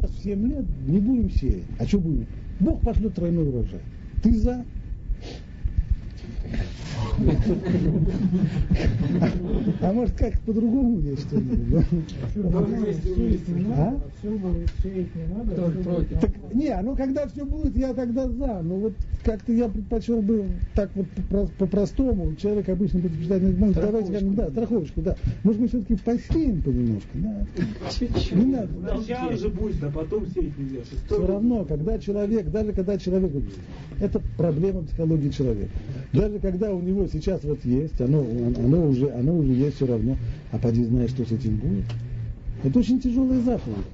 раз в 7 лет не будем сеять. А что будем? Бог пошлет тройной урожай. Ты за? А может как по-другому есть что-нибудь? А? Не надо. Так, не, ну когда все будет, я тогда за. Ну вот как-то я предпочел бы так вот по-простому. Человек обычно предпочитает, может, давайте как да, страховочку, да. Может мы все-таки посеем понемножку, да. Не надо. Сначала же будет, а потом сеять нельзя. Все равно, когда человек, даже когда человек, это проблема психологии человека. Даже когда у него сейчас вот есть, оно, оно, уже, оно уже есть все равно, а поди знаешь, что с этим будет. Это очень тяжелая заповедь.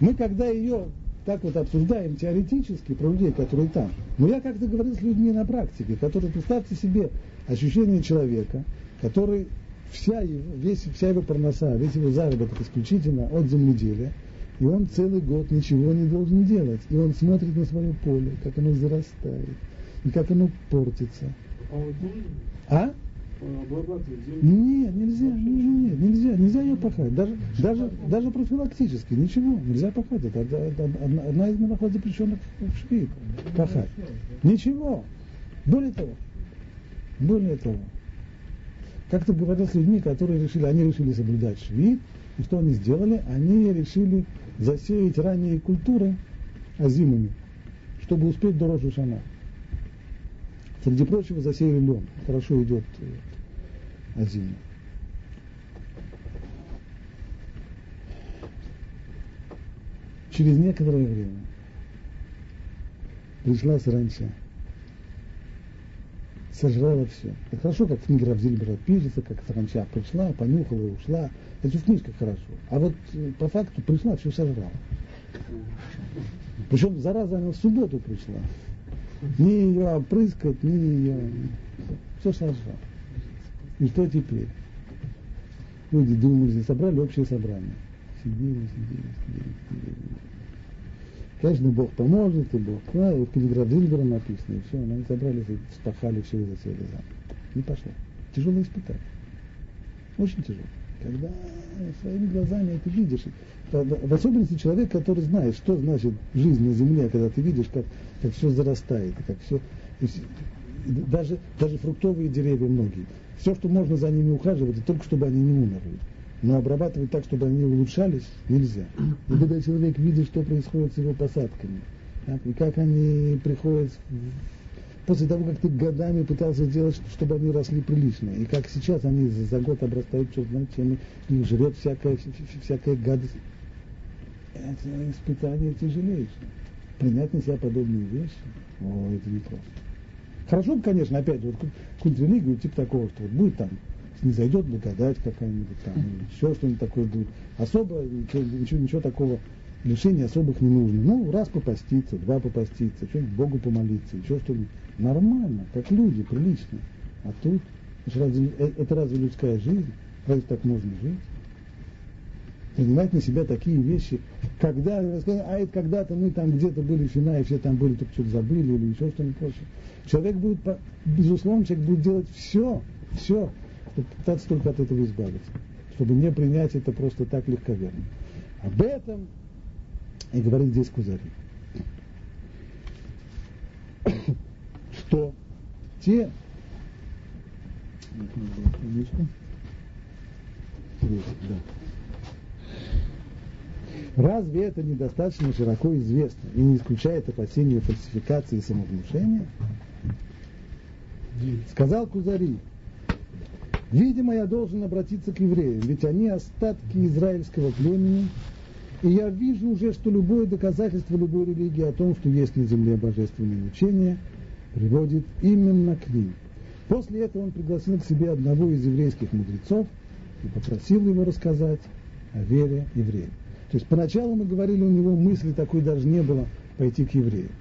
Мы когда ее так вот обсуждаем теоретически про людей, которые там, но я как-то говорил с людьми на практике, которые, представьте себе, ощущение человека, который вся его, весь, вся его проноса, весь его заработок исключительно от земледелия, и он целый год ничего не должен делать. И он смотрит на свое поле, как оно зарастает, и как оно портится. А? Нет, нельзя, нет, нельзя, нельзя ее пахать. Даже, даже, даже профилактически, ничего, нельзя пахать. Это, это одна из малахот запрещенных в швид. Пахать. Ничего. Более того, более того, как-то говорил с людьми, которые решили, они решили соблюдать швид, и что они сделали? Они решили засеять ранние культуры озимыми, чтобы успеть до Рожушана. Среди прочего засеяли лен. Хорошо идет э, озимый. Через некоторое время пришла саранча. Сожрала все. Это хорошо, как в книге Равзильбера пишется, как саранча пришла, понюхала и ушла. Это в книжках хорошо. А вот э, по факту пришла, все сожрала. Причем зараза она в субботу пришла. Ни ее опрыскать, ни ее... Все сожрал. И что теперь? Люди думали, собрали общее собрание. Сидели, сидели, сидели, сидели. Конечно, Бог поможет, и Бог, да, и в книге Равзильбера написано, и все, они собрались, и спахали все и засели за. Не пошло. Тяжелое испытание. Очень тяжело когда своими глазами это видишь. В особенности человек, который знает, что значит жизнь на земле, когда ты видишь, как, как все зарастает, как все, даже, даже фруктовые деревья многие. Все, что можно за ними ухаживать, только чтобы они не умерли. Но обрабатывать так, чтобы они улучшались, нельзя. И когда человек видит, что происходит с его посадками, так, и как они приходят после того, как ты годами пытался сделать, чтобы они росли прилично. И как сейчас они за год обрастают, чем их жрет всякая, всякая гадость. Это испытание тяжелейшее. Принять на себя подобные вещи, о, это непросто. Хорошо конечно, опять же, вот какую-нибудь типа такого, что вот будет там, не зайдет благодать какая-нибудь там, еще что-нибудь такое будет. Особо ничего, ничего такого лишений особых не нужно. Ну, раз попаститься, два попаститься, что-нибудь Богу помолиться, еще что-нибудь. Нормально, как люди, прилично. А тут, это разве, э, это разве людская жизнь? Разве так можно жить? Принимать на себя такие вещи, когда, а это когда-то мы там где-то были фина, и все там были, только что-то забыли или еще что-нибудь прочее. Человек будет, безусловно, человек будет делать все, все, чтобы пытаться только от этого избавиться, чтобы не принять это просто так легковерно. Об этом и говорит здесь Кузари. Что те Разве это недостаточно широко известно и не исключает опасения фальсификации и самовнушения? Сказал Кузари, видимо, я должен обратиться к евреям, ведь они остатки израильского племени, и я вижу уже, что любое доказательство любой религии о том, что есть на земле божественное учение, приводит именно к ним. После этого он пригласил к себе одного из еврейских мудрецов и попросил его рассказать о вере евреев. То есть поначалу мы говорили, у него мысли такой даже не было пойти к евреям.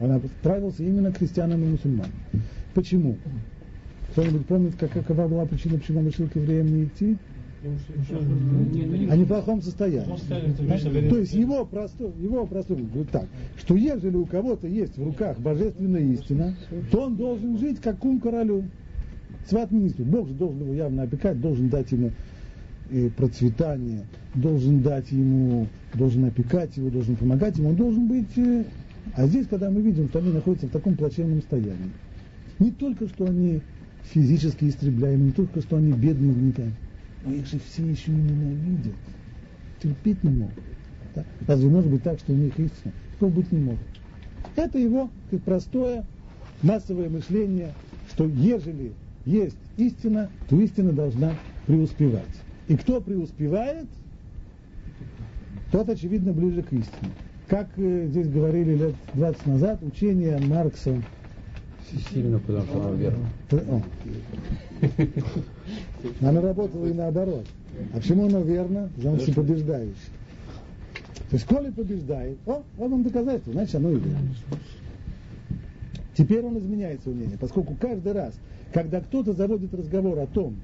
Он отправился именно к христианам и мусульманам. Почему? Кто-нибудь помнит, какова была причина, почему он решил к евреям не идти? Они в плохом состоянии. То есть его простой, его простой говорит так, что ежели у кого-то есть в руках божественная истина, то он должен жить как кум королю. Сват министру. Бог же должен его явно опекать, должен дать ему э, процветания, должен дать ему, должен опекать его, должен помогать ему, он должен быть... Э, а здесь, когда мы видим, что они находятся в таком плачевном состоянии, не только что они физически истребляемы, не только что они бедные гнетают, но их же все еще и ненавидят, терпеть не могут. Да? Разве может быть так, что у них истина? Такого быть не может. Это его как простое массовое мышление, что ежели есть истина, то истина должна преуспевать. И кто преуспевает, тот, очевидно, ближе к истине. Как э, здесь говорили лет 20 назад, учение Маркса Сильно, потому что она работала и наоборот. А почему оно верно? Потому что побеждающий. То есть, коли побеждает, о, вот вам доказательство, значит, оно и верно. Теперь он изменяет свое мнение, поскольку каждый раз, когда кто-то заводит разговор о том,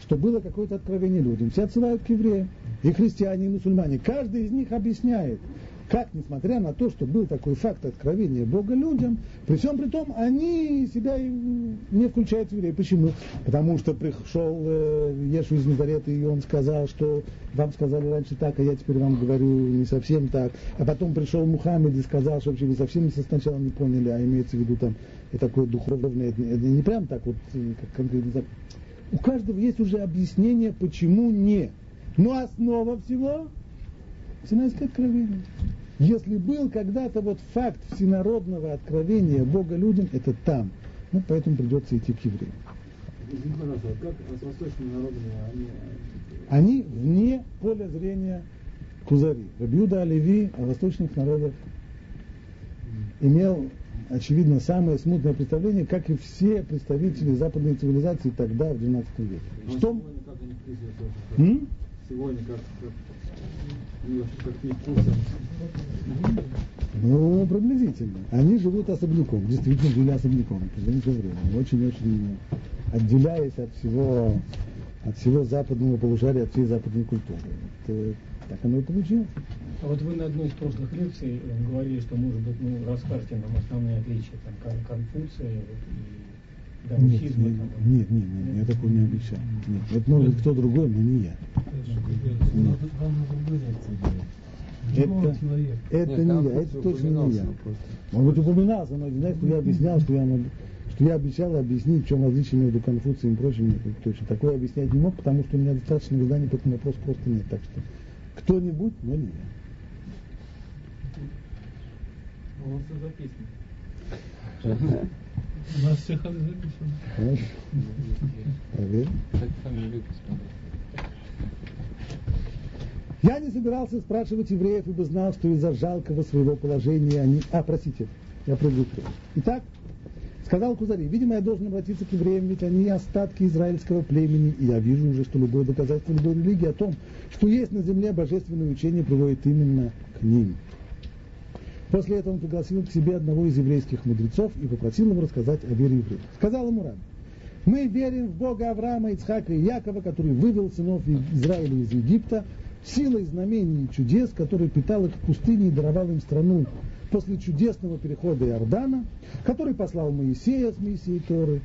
что было какое-то откровение людям, все отсылают к евреям, и христиане, и мусульмане, каждый из них объясняет, как, несмотря на то, что был такой факт откровения Бога людям, при всем при том, они себя не включают в евреи. Почему? Потому что пришел э, Ешу из Назарета, и он сказал, что вам сказали раньше так, а я теперь вам говорю не совсем так. А потом пришел Мухаммед и сказал, что вообще вы совсем сначала не поняли, а имеется в виду там и такое духовное, это, не прям так вот, э, как конкретно. У каждого есть уже объяснение, почему не. Но основа всего Синайское откровение. Если был когда-то вот факт всенародного откровения Бога людям, это там. Ну, поэтому придется идти к евреям. как с восточными народами они... Они вне поля зрения Кузари. Рабиуда Оливи о восточных народах имел, очевидно, самое смутное представление, как и все представители западной цивилизации тогда, в XII веке. Но Что? Сегодня как М? Сегодня как, Ну, приблизительно. Они живут особняком, действительно жили особняком, наше время, очень-очень отделяясь от всего, от всего западного полушария, от всей западной культуры. Это, так оно и получилось. А вот вы на одной из прошлых лекций э, говорили, что, может быть, ну, расскажете нам основные отличия там, Кон- Конфуция вот, и Нет, даосизма. нет, там, нет, нет, нет, я такого не обещал. Нет, это может быть кто другой, но не я. Это, это не я, это точно не я. Он вот упоминался, но знаю, что я объяснял, что я, что я обещал объяснить, в чем различие между Конфуцием и прочим. Точно. Такое объяснять не мог, потому что у меня достаточно знаний по этому вопросу просто нет. Так что кто-нибудь, но не я. У вас все записано. У нас всех записано. Хорошо. Проверь. Как фамилию посмотреть. Я не собирался спрашивать евреев, ибо знал, что из-за жалкого своего положения они... А, простите, я вперед. Итак, сказал Кузари, видимо, я должен обратиться к евреям, ведь они остатки израильского племени, и я вижу уже, что любое доказательство любой религии о том, что есть на земле божественное учение, приводит именно к ним. После этого он пригласил к себе одного из еврейских мудрецов и попросил его рассказать о вере евреев. Сказал ему Раб, мы верим в Бога Авраама, Ицхака и Якова, который вывел сынов Израиля из Египта, силой знамений и чудес, который питал их в пустыне и даровал им страну после чудесного перехода Иордана, который послал Моисея с миссией Торы,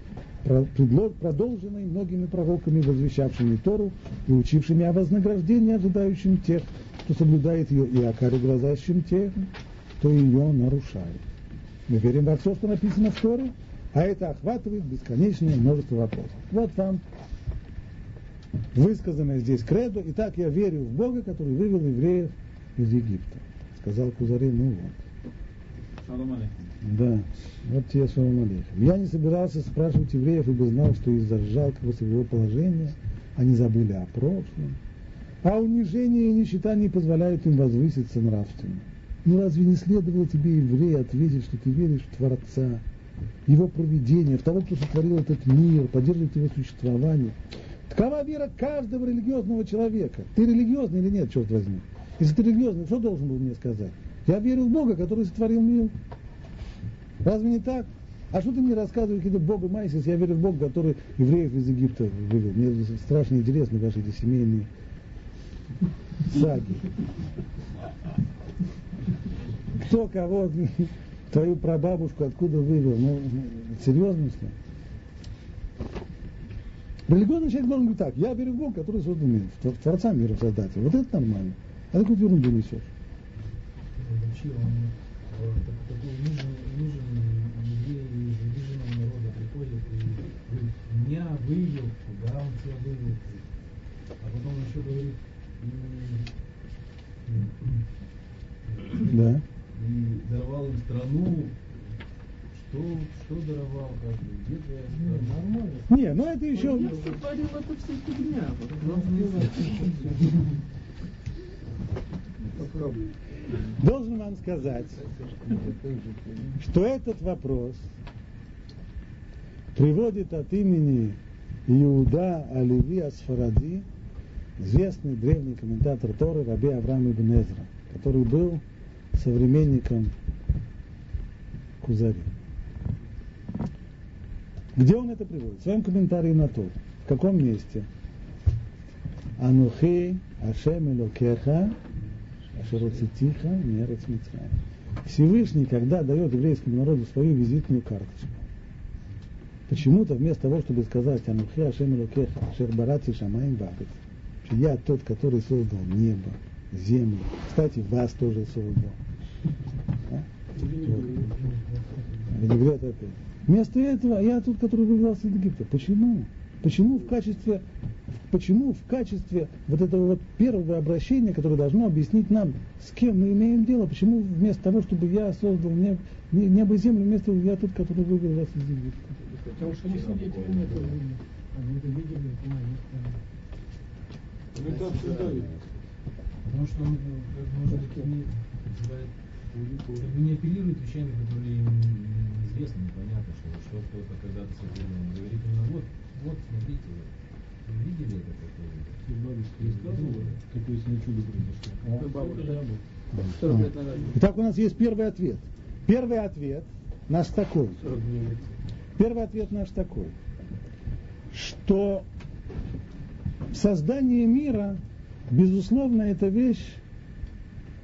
продолженной многими пророками, возвещавшими Тору и учившими о вознаграждении, ожидающим тех, кто соблюдает ее, и о каре грозящим тех, кто ее нарушает. Мы верим во все, что написано в Торе, а это охватывает бесконечное множество вопросов. Вот вам высказанное здесь кредо. Итак, я верю в Бога, который вывел евреев из Египта. Сказал Кузари, ну вот. Шалом алейкум. Да, вот тебе шалом алейхим. Я не собирался спрашивать евреев, ибо знал, что из-за жалкого своего положения они забыли о прошлом. А унижение и нищета не позволяют им возвыситься нравственно. Ну разве не следовало тебе, еврей, ответить, что ты веришь в Творца, Его провидение, в того, кто сотворил этот мир, поддерживает его существование? Такова вера каждого религиозного человека. Ты религиозный или нет, черт возьми? Если ты религиозный, что должен был мне сказать? Я верю в Бога, который сотворил мир. Разве не так? А что ты мне рассказываешь какие-то Бога Майсис? Я верю в Бога, который евреев из Египта вывел. Мне страшно интересны ваши эти семейные саги. Кто кого, твою прабабушку откуда вывел? Ну, серьезно, что ли? Религиозный человек должен быть так. Я верю в Бога, который создал мир, Творца мира, Создателя. Вот это нормально. А такую ерунду несешь. Он э, говорит, меня вывел, куда он тебя вывел. А потом еще говорит, Да. и даровал им страну. Что, что даровал, как бы, где страна? Нормально. Не, ну это еще... Я сотворил это все фигня. Должен вам сказать, что этот вопрос приводит от имени Иуда Оливи Асфаради, известный древний комментатор Торы Раби Авраам Ибн Эзра, который был современником Кузари. Где он это приводит? В своем комментарии на Тору. В каком месте? Анухи Ашем Элокеха Ашероцитиха Мерец Мицраим. Всевышний, когда дает еврейскому народу свою визитную карточку, почему-то вместо того, чтобы сказать Анухи Ашем Элокеха Ашер Барати Шамаем Вабет, что я тот, который создал небо, землю, кстати, вас тоже создал. А? Винегрет опять. Вместо этого я тот, который выбрался из Египта. Почему? Почему в качестве, почему в качестве вот этого вот первого обращения, которое должно объяснить нам, с кем мы имеем дело, почему вместо того, чтобы я создал небо, небо и землю, вместо этого я тот, который вывел вас из Египта? Потому что мы свидетелями этого были. Они это видели, понимали. Это обсуждали. Потому что он, э, может быть, не, как бы не апеллирует вещами, которые им известны, непонятно, что, что кто-то когда-то сотворил. Он говорит именно, вот, вот, смотрите, вы видели это такое? Бабушка рассказывала, какое с ней чудо произошло. Бабушка. 40 лет назад. Итак, у нас есть первый ответ. Первый ответ наш такой. 40 дней. Первый ответ наш такой, что создание мира, безусловно, это вещь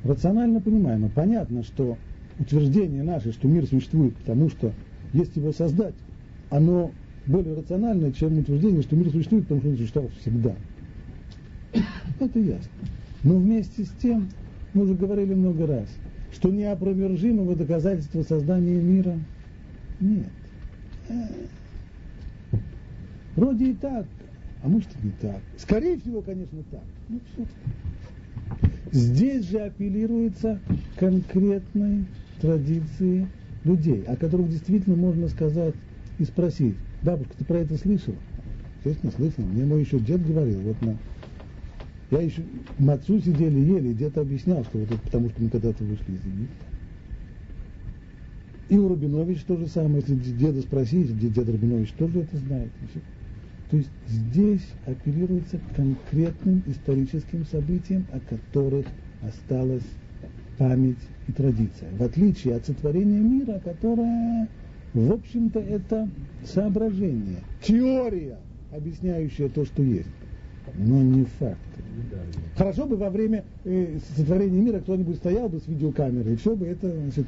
рационально понимаемая. Понятно, что утверждение наше, что мир существует потому, что есть его создать, оно более рациональное, чем утверждение, что мир существует, потому что он существовал всегда. Это ясно. Но вместе с тем, мы уже говорили много раз, что неопровержимого доказательства создания мира нет. Э, Вроде и так, а может и не так. Скорее всего, конечно, так. Ну, все Здесь же апеллируется к конкретной традиции людей, о которых действительно можно сказать и спросить. Бабушка, ты про это слышал? Естественно, слышал. Мне мой еще дед говорил, вот на... Я еще Мацу сидели, ели, и дед объяснял, что вот это потому, что мы когда-то вышли из Египта. И у Рабинович то же самое, если деда спросить, дед Рабинович тоже это знает. То есть здесь апеллируется к конкретным историческим событиям, о которых осталась память и традиция. В отличие от сотворения мира, которое, в общем-то, это соображение, теория, объясняющая то, что есть, но не факт. Хорошо бы во время э, сотворения мира кто-нибудь стоял бы с видеокамерой, и все бы это значит,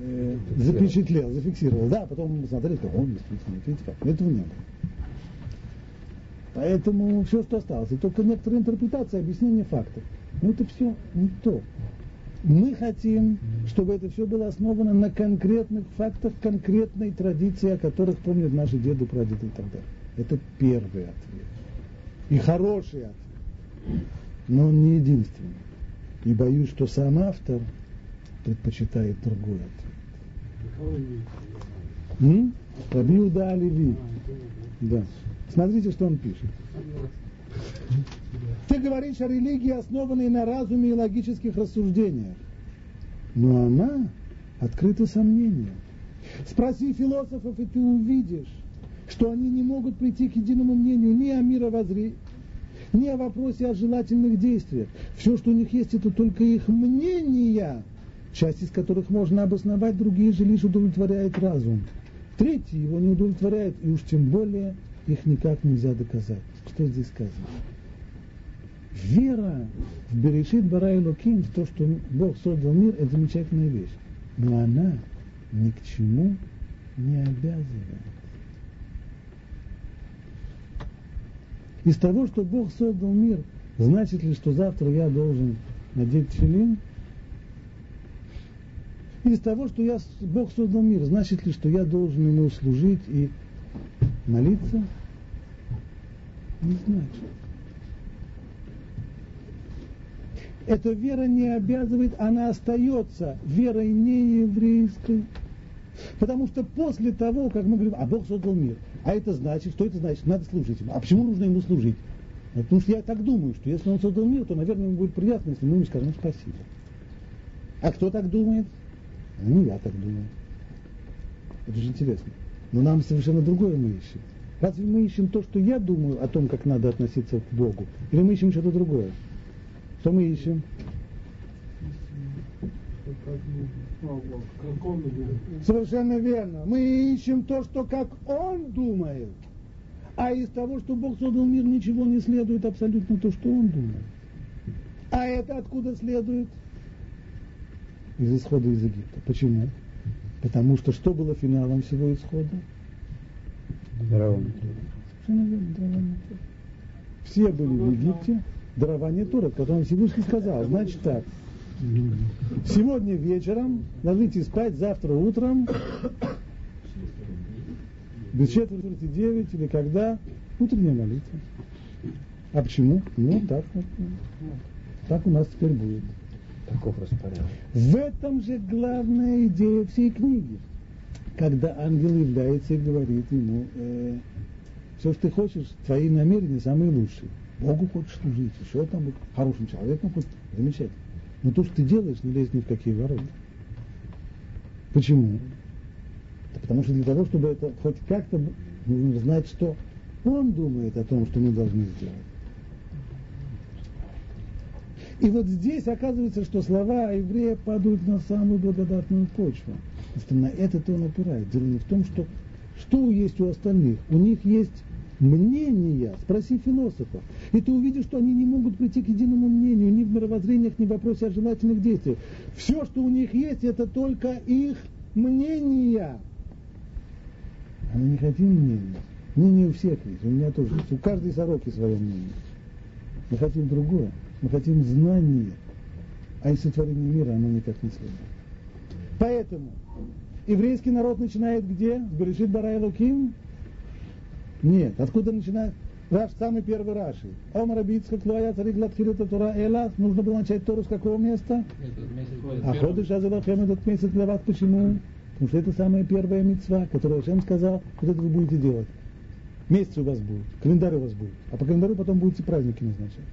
э, запечатлел, зафиксировал. Да, потом мы смотрели, что он действительно, видите как, этого не было. Поэтому все, что осталось, это только некоторые интерпретации, объяснение фактов. Но это все не то. Мы хотим, чтобы это все было основано на конкретных фактах, конкретной традиции, о которых помнят наши деды, прадеды и так далее. Это первый ответ. И хороший ответ. Но он не единственный. И боюсь, что сам автор предпочитает другой ответ. Рабиуда Оливи. Да. Смотрите, что он пишет. Ты говоришь о религии, основанной на разуме и логических рассуждениях. Но она открыта сомнениям. Спроси философов, и ты увидишь, что они не могут прийти к единому мнению ни о мировоззрении, ни о вопросе о желательных действиях. Все, что у них есть, это только их мнения, часть из которых можно обосновать, другие же лишь удовлетворяет разум. Третий его не удовлетворяет, и уж тем более их никак нельзя доказать. Что здесь сказано? Вера в Берешит Бара Луким, в то, что Бог создал мир, это замечательная вещь. Но она ни к чему не обязывает. Из того, что Бог создал мир, значит ли, что завтра я должен надеть филин? Из того, что я, Бог создал мир, значит ли, что я должен ему служить и молиться? Не значит. Эта вера не обязывает, она остается верой не еврейской. Потому что после того, как мы говорим, а Бог создал мир, а это значит, что это значит? Надо служить ему. А почему нужно ему служить? Потому что я так думаю, что если он создал мир, то, наверное, ему будет приятно, если мы ему скажем спасибо. А кто так думает? Ну, я так думаю. Это же интересно. Но нам совершенно другое мы ищем. Разве мы ищем то, что я думаю о том, как надо относиться к Богу? Или мы ищем что-то другое? Что мы ищем? Совершенно верно. Мы ищем то, что как Он думает. А из того, что Бог создал мир, ничего не следует абсолютно то, что Он думает. А это откуда следует? Из исхода из Египта. Почему? Потому что что было финалом всего исхода? Торы. Все были в Египте, дарование Торы, которое Всевышний сказал. Значит так, сегодня вечером ложитесь спать, завтра утром, без четверти девять или когда, утренняя молитва. А почему? Ну, так вот. Так у нас теперь будет. Таков распорядок. В этом же главная идея всей книги. Когда ангел является и говорит ему, э, все, что ты хочешь, твои намерения самые лучшие. Богу хочешь служить, еще там быть хорошим человеком, хоть замечательно. Но то, что ты делаешь, не лезет ни в какие ворота. Почему? Да потому что для того, чтобы это хоть как-то нужно знать, что он думает о том, что мы должны сделать. И вот здесь оказывается, что слова еврея падают на самую благодатную почву. Если на это-то он опирает. Дело не в том, что что есть у остальных. У них есть мнения, спроси философов. И ты увидишь, что они не могут прийти к единому мнению ни в мировоззрениях, ни в вопросе о желательных действиях. Все, что у них есть, это только их мнения. А мы не хотим мнения. Мнение у всех есть, у меня тоже есть. У каждой сороки свое мнение. Мы хотим другое. Мы хотим знания. А из сотворения мира оно никак не следует. Поэтому еврейский народ начинает где? С Берешит Барай Луким? Нет. Откуда начинает? Раш, самый первый Раши. Омар Абицка, Клоя, Царик, Латхилита, Тура, Эла. Нужно было начать Тору с какого места? А ходишь Азелахем этот месяц для вас. Почему? Потому что это самая первая мецва, которую Шем сказал, вот это вы будете делать. Месяц у вас будет, календарь у вас будет. А по календарю потом будете праздники назначать.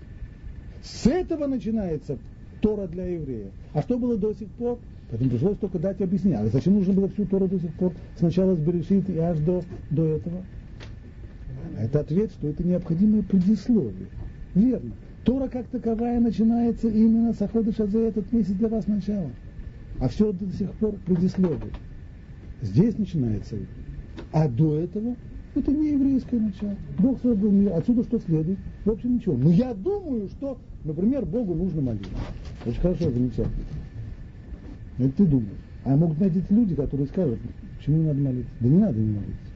С этого начинается Тора для евреев. А что было до сих пор? Поэтому пришлось только дать объяснение. А зачем нужно было всю Тору до сих пор? Сначала с Берешит и аж до, до этого. А это ответ, что это необходимое предисловие. Верно. Тора как таковая начинается именно с Ахода Шазе, этот месяц для вас начало. А все до сих пор предисловие. Здесь начинается. А до этого это не еврейское начало. Бог создал мир. Отсюда что следует? В общем, ничего. Но я думаю, что, например, Богу нужно молиться. Очень хорошо, замечательно. Это ты думаешь. А могут найти люди, которые скажут, почему надо молиться. Да не надо не молиться.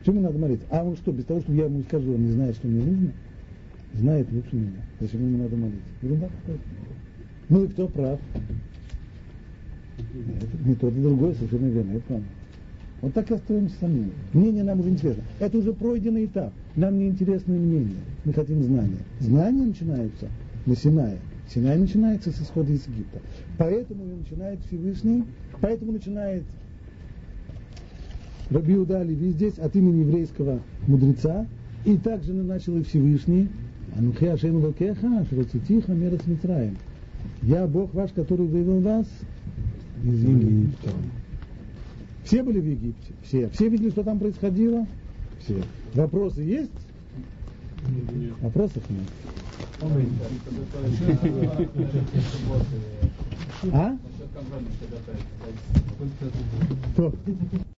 Почему надо молиться? А он что, без того, чтобы я ему скажу, он не знает, что мне нужно? Знает лучше меня. Зачем ему надо молиться? Ерунда какая-то. Ну и кто прав? Это не тот, и другой, совершенно верно, я понял. Вот так и остаемся самим. Мнение нам уже интересно. Это уже пройденный этап. Нам не интересны мнения. Мы хотим знания. Знания начинаются на Синае. Синай начинается с исхода из Египта. Поэтому и начинает Всевышний, поэтому начинает Раби Удали здесь от имени еврейского мудреца, и также начал и Всевышний, Анухи Ашем Лакеха, Шрацутиха, Мерас Митраем. Я Бог ваш, который вывел вас из Египта. Все были в Египте? Все. Все видели, что там происходило? Все. Вопросы есть? Нет. Вопросов нет. А?